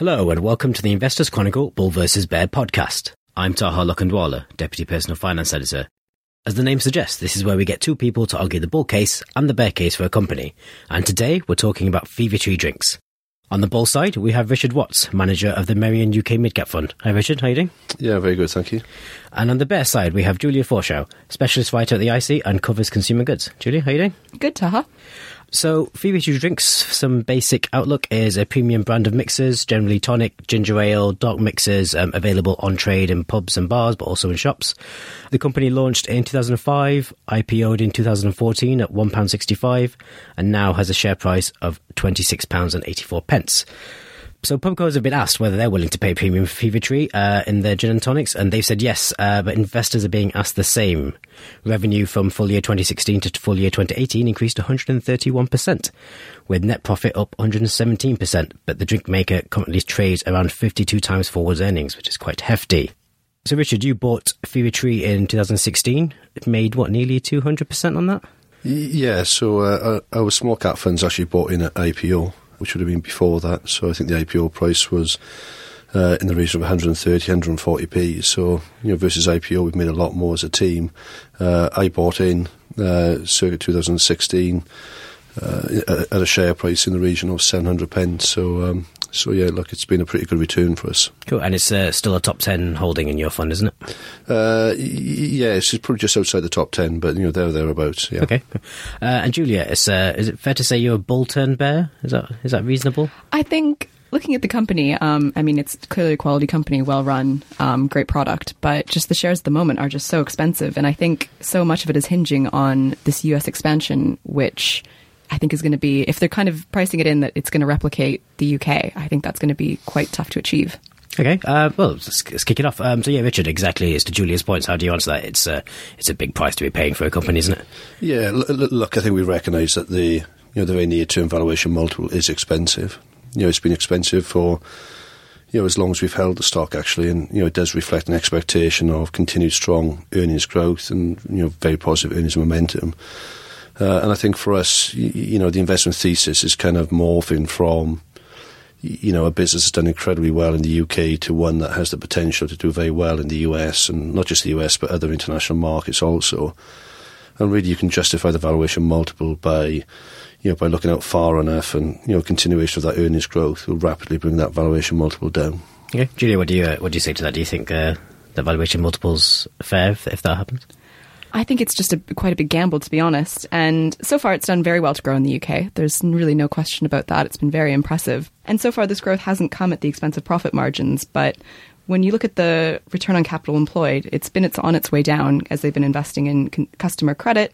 Hello and welcome to the Investors Chronicle Bull vs. Bear podcast. I'm Taha Lokhandwala, Deputy Personal Finance Editor. As the name suggests, this is where we get two people to argue the bull case and the bear case for a company. And today we're talking about Fever Tree Drinks. On the bull side, we have Richard Watts, manager of the Merian UK Midcap Fund. Hi Richard, how are you doing? Yeah, very good, thank you. And on the bear side, we have Julia Forshaw, specialist writer at the IC and covers consumer goods. Julia, how are you doing? Good, Taha. So, Tree Drinks, some basic outlook is a premium brand of mixers, generally tonic, ginger ale, dark mixers, um, available on trade in pubs and bars, but also in shops. The company launched in 2005, IPO'd in 2014 at £1.65, and now has a share price of £26.84. So pubcos have been asked whether they're willing to pay premium for Fever Tree uh, in their gin and tonics, and they've said yes. Uh, but investors are being asked the same. Revenue from full year 2016 to full year 2018 increased 131%, with net profit up 117%. But the drink maker currently trades around 52 times forward earnings, which is quite hefty. So, Richard, you bought Fever Tree in 2016. It made what nearly 200% on that. Yeah, so uh, our small cap funds actually bought in at IPO which would have been before that. So I think the IPO price was uh, in the region of 130, 140p. So, you know, versus IPO, we've made a lot more as a team. Uh, I bought in uh, circa 2016 uh, at a share price in the region of 700 pence. So, um, so yeah, look, it's been a pretty good return for us. Cool, and it's uh, still a top ten holding in your fund, isn't it? Uh, yeah, it's probably just outside the top ten, but you know there thereabouts. Yeah. Okay, uh, and Julia, is uh, is it fair to say you're a bull turn bear? Is that is that reasonable? I think. Looking at the company, um, I mean, it's clearly a quality company, well run, um, great product, but just the shares at the moment are just so expensive. And I think so much of it is hinging on this US expansion, which I think is going to be, if they're kind of pricing it in that it's going to replicate the UK, I think that's going to be quite tough to achieve. Okay, uh, well, let's, let's, kick it off. Um, so, yeah, Richard, exactly as to Julia's points, how do you answer that? It's uh, it's a big price to be paying for a company, isn't it? Yeah, look, I think we recognise that the you know the very near term valuation multiple is expensive. You know, it's been expensive for you know as long as we've held the stock actually, and you know it does reflect an expectation of continued strong earnings growth and you know very positive earnings momentum. Uh, and I think for us, you, you, know, the investment thesis is kind of morphing from, you know, a business that's done incredibly well in the UK to one that has the potential to do very well in the US and not just the US but other international markets also. And really, you can justify the valuation multiple by, you know, by looking out far enough, and you know, continuation of that earnings growth will rapidly bring that valuation multiple down. Okay, Julia, what do you uh, what do you say to that? Do you think uh, the valuation multiple's fair if, if that happens? I think it's just a, quite a big gamble, to be honest. And so far, it's done very well to grow in the UK. There's really no question about that. It's been very impressive. And so far, this growth hasn't come at the expense of profit margins. But when you look at the return on capital employed, it's been it's on its way down as they've been investing in con- customer credit,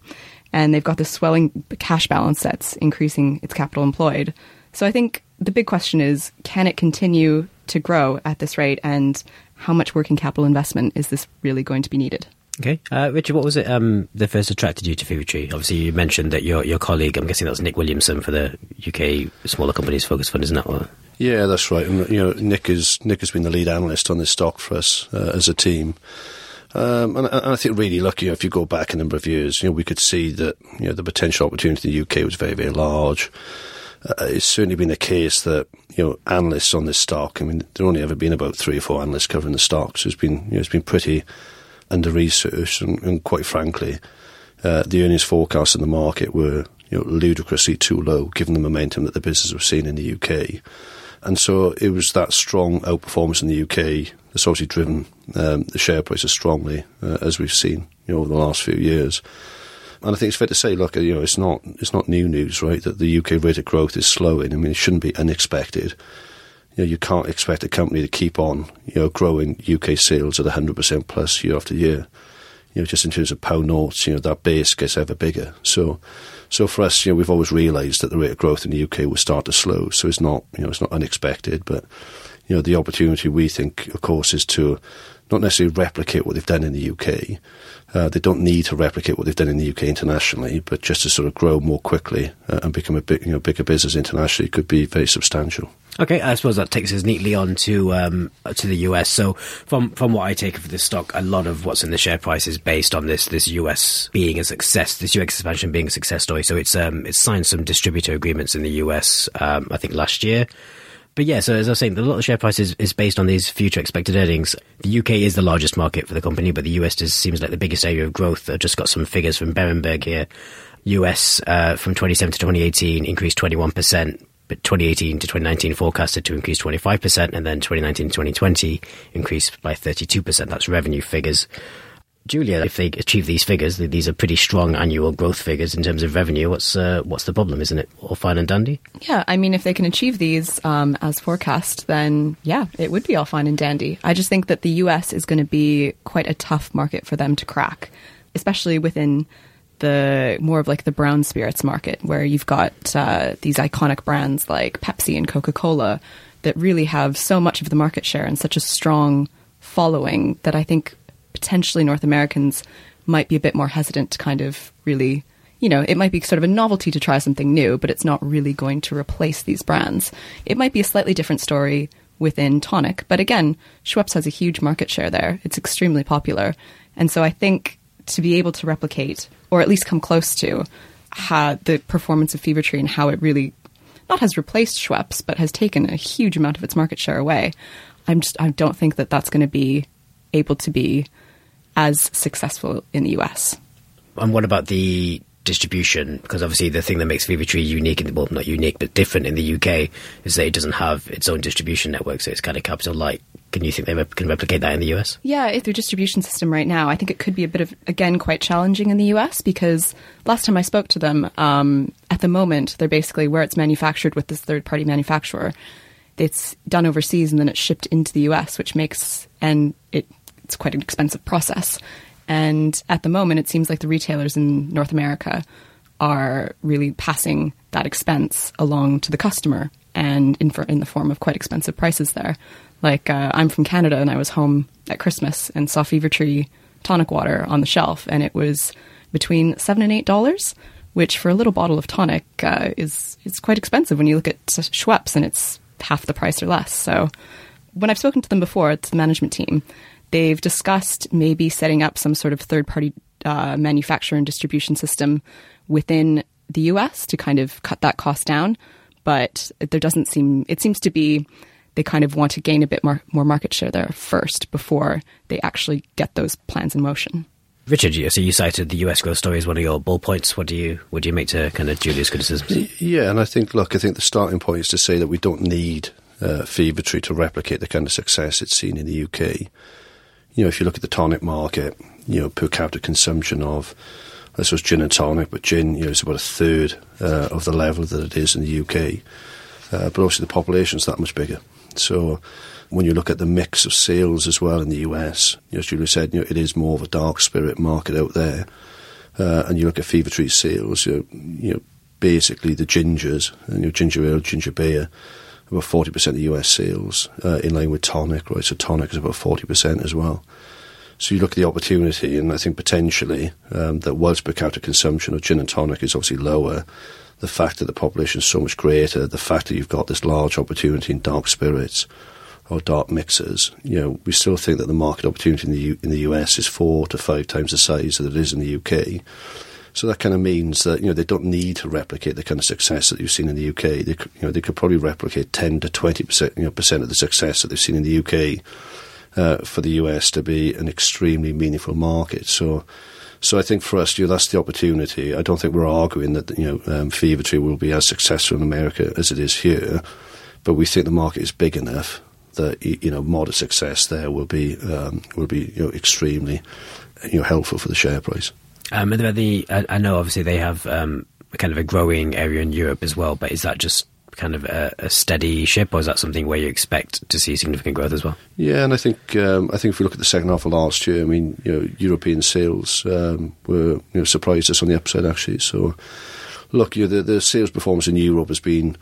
and they've got this swelling cash balance that's increasing its capital employed. So I think the big question is, can it continue to grow at this rate, and how much working capital investment is this really going to be needed? Okay, uh, Richard, what was it um, that first attracted you to Fever Tree? Obviously, you mentioned that your your colleague, I'm guessing that was Nick Williamson for the UK Smaller Companies Focus Fund, isn't that? Right? Yeah, that's right. And you know, Nick is Nick has been the lead analyst on this stock for us uh, as a team. Um, and, and, I think really, lucky you know, if you go back a number of years, you know, we could see that you know the potential opportunity in the UK was very, very large. Uh, it's certainly been the case that you know analysts on this stock. I mean, there only ever been about three or four analysts covering the stock, so it's been you know, it's been pretty under researched, and, and quite frankly, uh, the earnings forecasts in the market were you know, ludicrously too low given the momentum that the business was seeing in the UK. And so it was that strong outperformance in the UK that's obviously driven um, the share prices strongly, uh, as we've seen you know, over the last few years. And I think it's fair to say, look, you know, it's not it's not new news, right? That the UK rate of growth is slowing. I mean, it shouldn't be unexpected you know, you can't expect a company to keep on, you know, growing UK sales at 100% plus year after year. You know, just in terms of pound notes, you know, that base gets ever bigger. So, so for us, you know, we've always realised that the rate of growth in the UK will start to slow. So it's not, you know, it's not unexpected, but, you know, the opportunity we think, of course, is to not necessarily replicate what they've done in the UK. Uh, they don't need to replicate what they've done in the UK internationally, but just to sort of grow more quickly uh, and become a big, you know, bigger business internationally could be very substantial. Okay, I suppose that takes us neatly on to um, to the US. So, from from what I take of this stock, a lot of what's in the share price is based on this this US being a success, this US expansion being a success story. So, it's um, it's signed some distributor agreements in the US, um, I think last year. But yeah, so as I was saying, a lot of share price is, is based on these future expected earnings. The UK is the largest market for the company, but the US seems like the biggest area of growth. I've just got some figures from Berenberg here. US uh, from 2017 to 2018 increased 21%, but 2018 to 2019 forecasted to increase 25%, and then 2019 to 2020 increased by 32%. That's revenue figures. Julia, if they achieve these figures, these are pretty strong annual growth figures in terms of revenue. What's uh, what's the problem? Isn't it all fine and dandy? Yeah, I mean, if they can achieve these um, as forecast, then yeah, it would be all fine and dandy. I just think that the U.S. is going to be quite a tough market for them to crack, especially within the more of like the brown spirits market, where you've got uh, these iconic brands like Pepsi and Coca Cola that really have so much of the market share and such a strong following that I think potentially North Americans might be a bit more hesitant to kind of really, you know, it might be sort of a novelty to try something new, but it's not really going to replace these brands. It might be a slightly different story within tonic, but again, Schweppes has a huge market share there. It's extremely popular. And so I think to be able to replicate, or at least come close to, how the performance of Fever Tree and how it really not has replaced Schweppes, but has taken a huge amount of its market share away. I'm just I don't think that that's going to be able to be as successful in the US. And what about the distribution? Because obviously, the thing that makes Fever Tree unique, in the, well, not unique, but different in the UK, is that it doesn't have its own distribution network, so it's kind of capital light. Can you think they can replicate that in the US? Yeah, if their distribution system right now, I think it could be a bit of, again, quite challenging in the US because last time I spoke to them, um, at the moment, they're basically where it's manufactured with this third party manufacturer. It's done overseas and then it's shipped into the US, which makes, and it it's quite an expensive process. And at the moment, it seems like the retailers in North America are really passing that expense along to the customer and in, for, in the form of quite expensive prices there. Like, uh, I'm from Canada and I was home at Christmas and saw Fever Tree tonic water on the shelf, and it was between seven and eight dollars, which for a little bottle of tonic uh, is is quite expensive when you look at Schweppes and it's half the price or less. So, when I've spoken to them before, it's the management team, They've discussed maybe setting up some sort of third party uh, manufacturer and distribution system within the US to kind of cut that cost down. But there doesn't seem, it seems to be they kind of want to gain a bit more, more market share there first before they actually get those plans in motion. Richard, so you cited the US growth story as one of your bull points. What do you what do you make to kind of Julia's criticisms? Yeah, and I think look, I think the starting point is to say that we don't need uh, Fever Tree to replicate the kind of success it's seen in the UK you know, if you look at the tonic market, you know, per capita consumption of, this was gin and tonic, but gin, you know, is about a third uh, of the level that it is in the UK. Uh, but obviously the population is that much bigger. So when you look at the mix of sales as well in the US, you know, as Julie said, you know, it is more of a dark spirit market out there. Uh, and you look at Fever Tree sales, you know, you know basically the gingers, you know, ginger ale, ginger beer, about 40% of US sales, uh, in line with tonic, right? So tonic is about 40% as well. So you look at the opportunity, and I think potentially um, that whilst per capita consumption of gin and tonic is obviously lower, the fact that the population is so much greater, the fact that you've got this large opportunity in dark spirits or dark mixers, you know, we still think that the market opportunity in the U- in the US is four to five times the size that it is in the UK. So that kind of means that you know they don't need to replicate the kind of success that you've seen in the UK. They you know they could probably replicate ten to twenty percent you know percent of the success that they've seen in the UK uh, for the US to be an extremely meaningful market. So. So I think for us, you know, that's the opportunity. I don't think we're arguing that you know um, Fever Tree will be as successful in America as it is here, but we think the market is big enough that you know modest success there will be um, will be you know extremely you know helpful for the share price. Um, the, I, I, know obviously they have um, kind of a growing area in Europe as well, but is that just kind of a, a, steady ship, or is that something where you expect to see significant growth as well? Yeah, and I think um, I think if we look at the second half of last year, I mean, you know, European sales um, were you know surprised us on the upside actually. So, look, you know, the, the sales performance in Europe has been.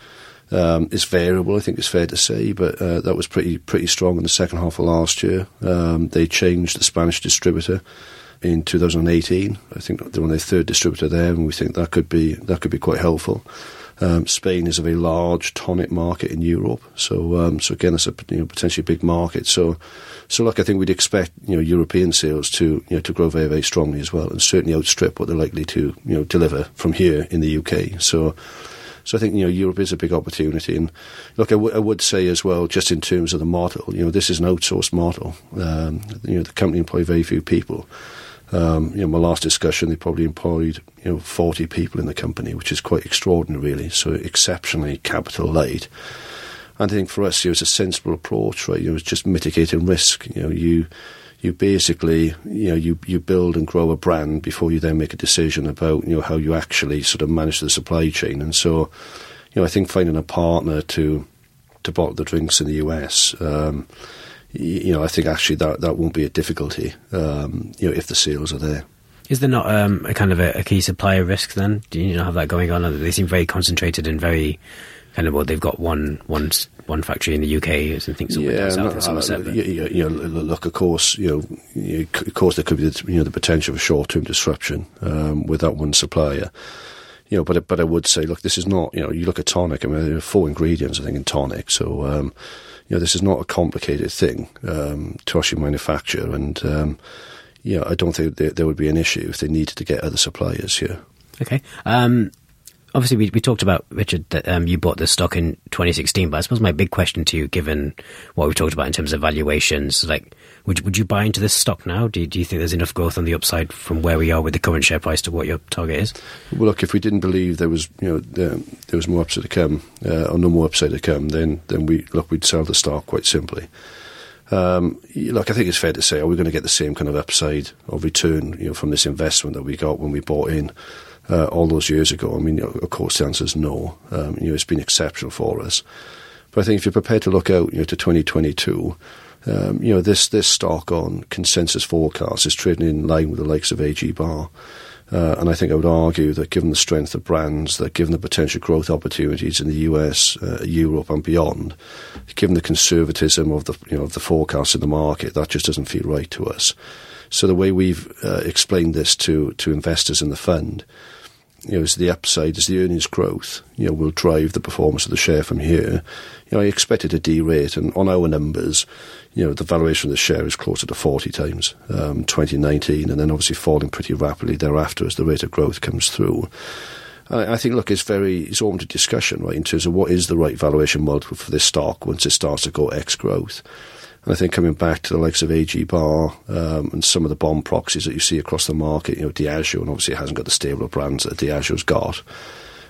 Um, it's variable, I think it's fair to say, but uh, that was pretty pretty strong in the second half of last year. Um, they changed the Spanish distributor, in 2018. I think they're on their third distributor there, and we think that could be that could be quite helpful. Um, Spain is a very large tonic market in Europe, so um, so again, it's a you know, potentially big market. So so look, I think we'd expect you know European sales to you know to grow very very strongly as well, and certainly outstrip what they're likely to you know deliver from here in the UK. So So I think you know Europe is a big opportunity, and look, I, w- I would say as well, just in terms of the model, you know, this is an outsourced model. Um, you know, the company employ very few people. Um, you know, my last discussion, they probably employed you know 40 people in the company, which is quite extraordinary, really. So exceptionally capital light. And I think for us, know, it's a sensible approach, right? Know, it's just mitigating risk. You know, you you basically you know you you build and grow a brand before you then make a decision about you know how you actually sort of manage the supply chain. And so, you know, I think finding a partner to to bottle the drinks in the US. Um, you know, I think actually that, that won't be a difficulty, um, you know, if the sales are there. Is there not um, a kind of a, a, key supplier risk then? Do you not have that going on? They seem very concentrated and very kind of well, they've got one one one factory in the UK and things yeah, south Somerset. Uh, you, you, know, look, of course, you know, of course, there could be the, you know the potential for short term disruption um, with that one supplier. You know, but but I would say, look, this is not. You know, you look at tonic. I mean, there are four ingredients, I think, in tonic. So, um, you know, this is not a complicated thing um, to actually manufacture, and um, know, I don't think there, there, would be an issue if they needed to get other suppliers here. Okay. Um, obviously we, we talked about Richard that um, you bought this stock in 2016, but I suppose my big question to you, given what we've talked about in terms of valuations, like would would you buy into this stock now? Do you, do you think there's enough growth on the upside from where we are with the current share price to what your target is? Well, look, if we didn't believe there was you know there, there was more upside to come uh, or no more upside to come, then then we look we'd sell the stock quite simply. Um, look, I think it's fair to say, are we going to get the same kind of upside or return, you know, from this investment that we got when we bought in? Uh, all those years ago? I mean, of course, the answer is no. Um, you know, it's been exceptional for us. But I think if you're prepared to look out, you know, to 2022, um, you know, this this stock on consensus forecasts is trading in line with the likes of AG Barr. Uh, and I think I would argue that given the strength of brands, that given the potential growth opportunities in the US, uh, Europe, and beyond, given the conservatism of the you know of the forecast in the market, that just doesn't feel right to us. So the way we've uh, explained this to to investors in the fund you know, is the upside, is the earnings growth, you know, will drive the performance of the share from here. You know, I expect it to derate, and on our numbers, you know, the valuation of the share is closer to 40 times um, 2019, and then obviously falling pretty rapidly thereafter as the rate of growth comes through. I, I think, look, it's very, it's open to discussion, right, in terms of what is the right valuation multiple for this stock once it starts to go ex-growth. And I think coming back to the likes of AG Barr um, and some of the bond proxies that you see across the market, you know, Diageo, and obviously it hasn't got the stable of brands that Diageo's got.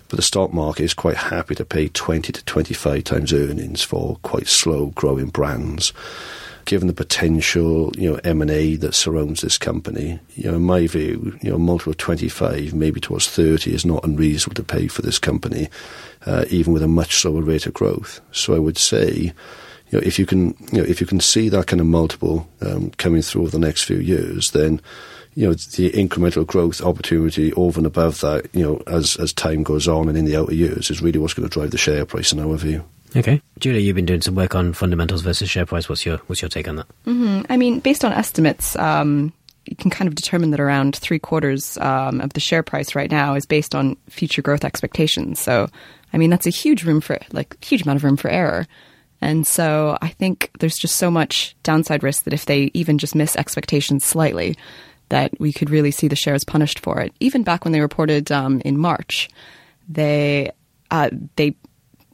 But the stock market is quite happy to pay 20 to 25 times earnings for quite slow growing brands. Given the potential, you know, M&A that surrounds this company, you know, in my view, you know, multiple of 25, maybe towards 30 is not unreasonable to pay for this company, uh, even with a much slower rate of growth. So I would say, you know, if you can, you know, if you can see that kind of multiple um, coming through over the next few years, then you know the incremental growth opportunity over and above that, you know, as as time goes on and in the outer years, is really what's going to drive the share price in our view. Okay, Julia, you've been doing some work on fundamentals versus share price. What's your what's your take on that? Mm-hmm. I mean, based on estimates. Um, you can kind of determine that around three quarters um, of the share price right now is based on future growth expectations. So, I mean, that's a huge room for, like, huge amount of room for error. And so I think there's just so much downside risk that if they even just miss expectations slightly, that we could really see the shares punished for it. Even back when they reported um, in March, they uh, they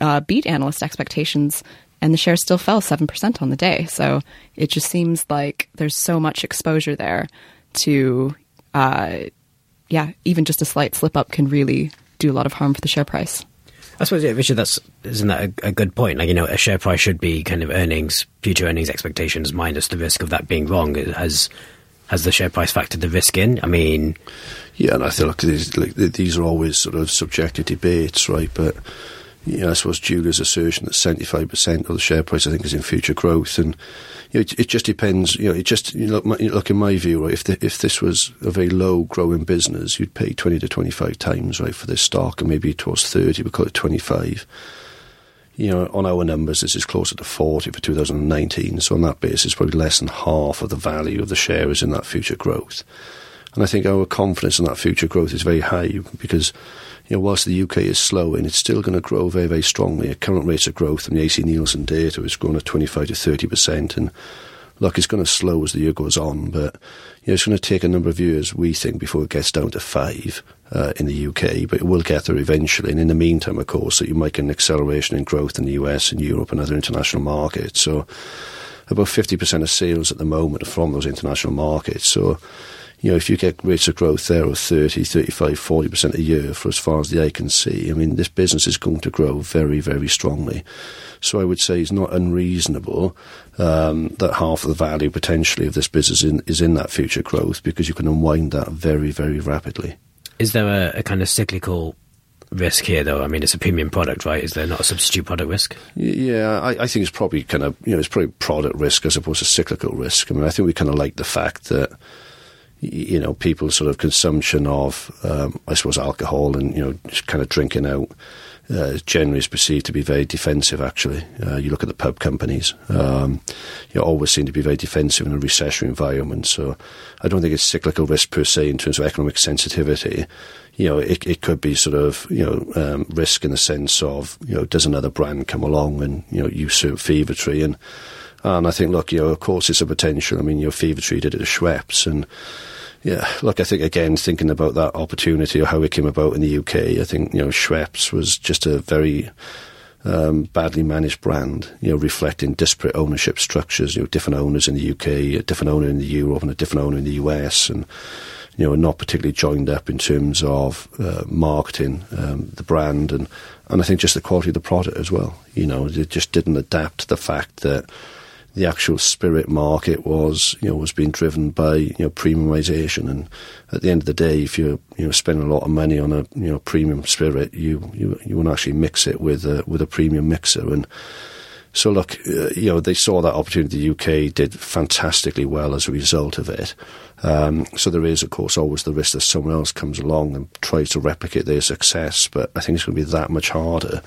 uh, beat analyst expectations, and the shares still fell seven percent on the day. So it just seems like there's so much exposure there to, uh, yeah, even just a slight slip up can really do a lot of harm for the share price. I suppose, yeah, Richard, that's isn't that a, a, good point? Like, you know, a share price should be kind of earnings, future earnings expectations minus the risk of that being wrong. Has has the share price factored the risk in? I mean, yeah, and I think like these, like, these are always sort of subjective debates, right? But you know, I suppose Julia's assertion that 75% of the share price, I think, is in future growth. And you know, it, it, just depends. You know, it just, you look, look in my view, right, if, the, if this was a very low growing business, you'd pay 20 to 25 times, right, for this stock, and maybe towards 30, we call it 25. You know, on our numbers, this is closer to 40 for 2019. So on that basis, probably less than half of the value of the share is in that future growth. And I think our confidence in that future growth is very high because you know, whilst the UK is slowing, it's still going to grow very, very strongly. At current rates of growth, and the AC Nielsen data is growing at 25 to 30 percent, and look, it's going to slow as the year goes on, but you know, it's going to take a number of years, we think, before it gets down to five uh, in the UK, but it will get there eventually. And in the meantime, of course, that you might get an acceleration in growth in the US and Europe and other international markets. So about 50% of sales at the moment are from those international markets. So you know, if you get rates of growth there of 30, 35, 40% a year for as far as the eye can see, I mean, this business is going to grow very, very strongly. So I would say it's not unreasonable um, that half of the value potentially of this business in, is in that future growth because you can unwind that very, very rapidly. Is there a, a kind of cyclical risk here, though? I mean, it's a premium product, right? Is there not a substitute product risk? Yeah, I, I, think it's probably kind of you know it's probably product risk as opposed to cyclical risk. I mean, I think we kind of like the fact that you know, people's sort of consumption of, um, I suppose, alcohol and, you know, just kind of drinking out uh, generally is perceived to be very defensive, actually. Uh, you look at the pub companies, um, you always seem to be very defensive in a recessionary environment. So I don't think it's cyclical risk per se in terms of economic sensitivity. You know, it, it could be sort of, you know, um, risk in the sense of, you know, does another brand come along and, you know, usurp Fever-Tree and, and I think, look, you know, of course, it's a potential. I mean, your Fever-Tree did it at Schweppes, and yeah, look, I think again, thinking about that opportunity or how it came about in the UK, I think you know Schweppes was just a very um, badly managed brand, you know, reflecting disparate ownership structures. You know, different owners in the UK, a different owner in the Europe, and a different owner in the US, and you know, not particularly joined up in terms of uh, marketing um, the brand, and and I think just the quality of the product as well. You know, it just didn't adapt to the fact that the actual spirit market was, you know, was being driven by, you know, premiumization. And at the end of the day, if you're, you know, spending a lot of money on a, you know, premium spirit, you, you, you want to actually mix it with a, with a premium mixer. And so look, uh, you know, they saw that opportunity. The UK did fantastically well as a result of it. Um, so there is, of course, always the risk that someone else comes along and tries to replicate their success. But I think it's going to be that much harder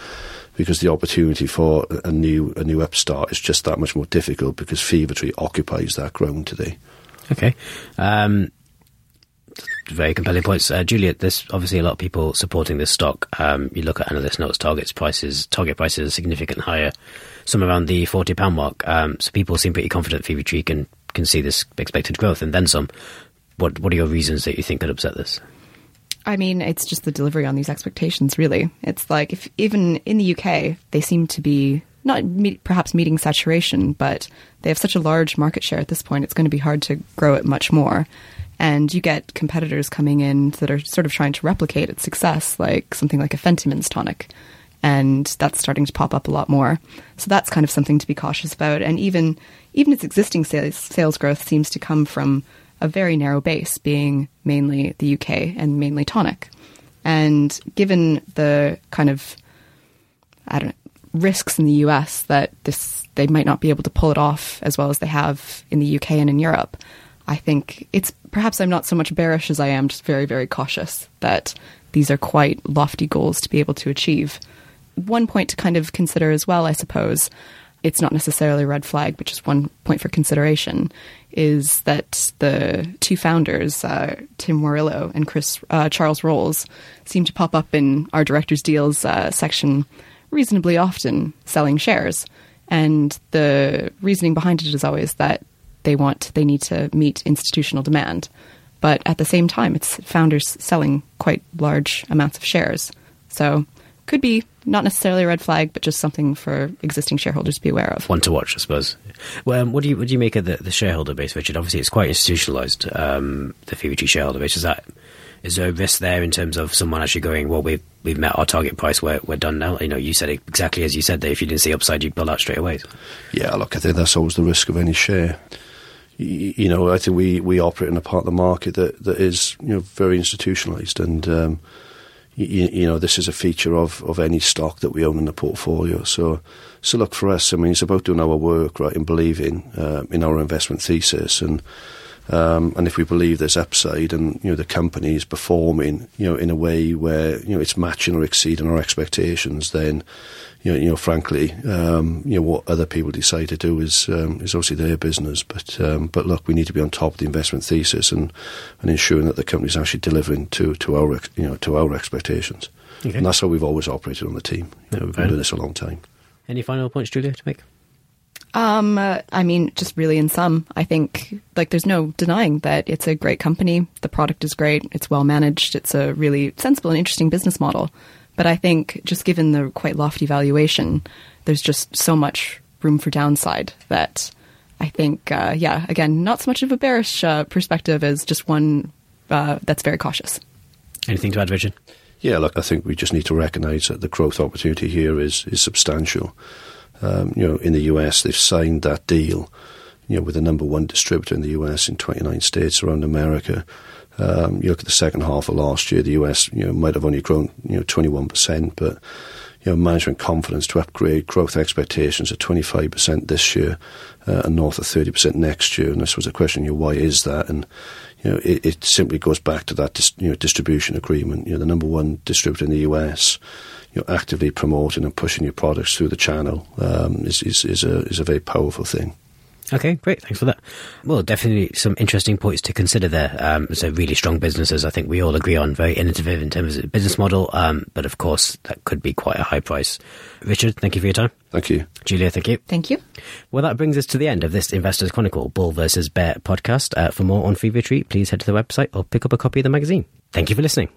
because the opportunity for a new a new upstart is just that much more difficult because Fever-Tree occupies that ground today. Okay. Um, very compelling points. Uh, Juliet, there's obviously a lot of people supporting this stock. Um, you look at analyst notes, targets prices, target prices are significantly higher, some around the £40 mark. Um, so people seem pretty confident Fever-Tree can, can see this expected growth and then some. What, what are your reasons that you think could upset this? I mean, it's just the delivery on these expectations, really. It's like if even in the UK, they seem to be not meet, perhaps meeting saturation, but they have such a large market share at this point, it's going to be hard to grow it much more. And you get competitors coming in that are sort of trying to replicate its success, like something like a Fentimans tonic. And that's starting to pop up a lot more. So that's kind of something to be cautious about. And even even its existing sales, sales growth seems to come from a very narrow base, being mainly the UK and mainly tonic. And given the kind of, I don't know, risks in the US that this they might not be able to pull it off as well as they have in the UK and in Europe, I think it's perhaps I'm not so much bearish as I am just very, very cautious that these are quite lofty goals to be able to achieve. One point to kind of consider as well, I suppose, it's not necessarily a red flag, but just one point for consideration is that the two founders, uh, Tim Warrillow and Chris uh, Charles Rolls, seem to pop up in our directors' deals uh, section reasonably often, selling shares. And the reasoning behind it is always that they want they need to meet institutional demand, but at the same time, it's founders selling quite large amounts of shares. So could be not necessarily a red flag, but just something for existing shareholders to be aware of. One to watch, I suppose. Well, um, what do you what do you make of the, the shareholder base, Richard? Obviously, it's quite institutionalized. Um, the Fever-Tree shareholder base is that is there a risk there in terms of someone actually going, well, we've we've met our target price, we're we're done now. You know, you said it exactly as you said that if you didn't see upside, you'd pull out straight away. Yeah, look, I think that's always the risk of any share. You, know, I think we, we operate in a part of the market that, that is you know very institutionalized and. Um, you, you, know, this is a feature of, of any stock that we own in the portfolio. So, so look for us. I mean, it's about doing our work, right, and believing uh, in our investment thesis, and um, and if we believe there's upside, and you know the company is performing, you know, in a way where you know it's matching or exceeding our expectations, then you know, you know, frankly, um, you know, what other people decide to do is um, is obviously their business. But um, but look, we need to be on top of the investment thesis and, and ensuring that the company is actually delivering to, to our you know to our expectations. Okay. And that's how we've always operated on the team. You know, we've been doing this a long time. Any final points, Julia, to make? Um, uh, I mean, just really in sum, I think like there's no denying that it's a great company. The product is great. It's well managed. It's a really sensible and interesting business model. But I think just given the quite lofty valuation, there's just so much room for downside that I think, uh, yeah, again, not so much of a bearish uh, perspective as just one uh, that's very cautious. Anything to add, Richard? Yeah, look, I think we just need to recognise that the growth opportunity here is is substantial. Um, you know, in the US, they've signed that deal, you know, with the number one distributor in the US in 29 states around America. Um, you look at the second half of last year, the US, you know, might have only grown, you know, 21%, but you know, management confidence to upgrade growth expectations at 25% this year uh, and north of 30% next year. And this was a question, you know, why is that? And you know, it, it simply goes back to that dis, you know distribution agreement. You know, the number one distributor in the US, you know, actively promoting and pushing your products through the channel um, is, is is a is a very powerful thing. Okay, great. Thanks for that. Well, definitely some interesting points to consider there. Um, so, really strong businesses, I think we all agree on, very innovative in terms of business model, um, but of course, that could be quite a high price. Richard, thank you for your time. Thank you. Julia, thank you. Thank you. Well, that brings us to the end of this Investors Chronicle Bull versus Bear podcast. Uh, for more on Fever Tree, please head to the website or pick up a copy of the magazine. Thank you for listening.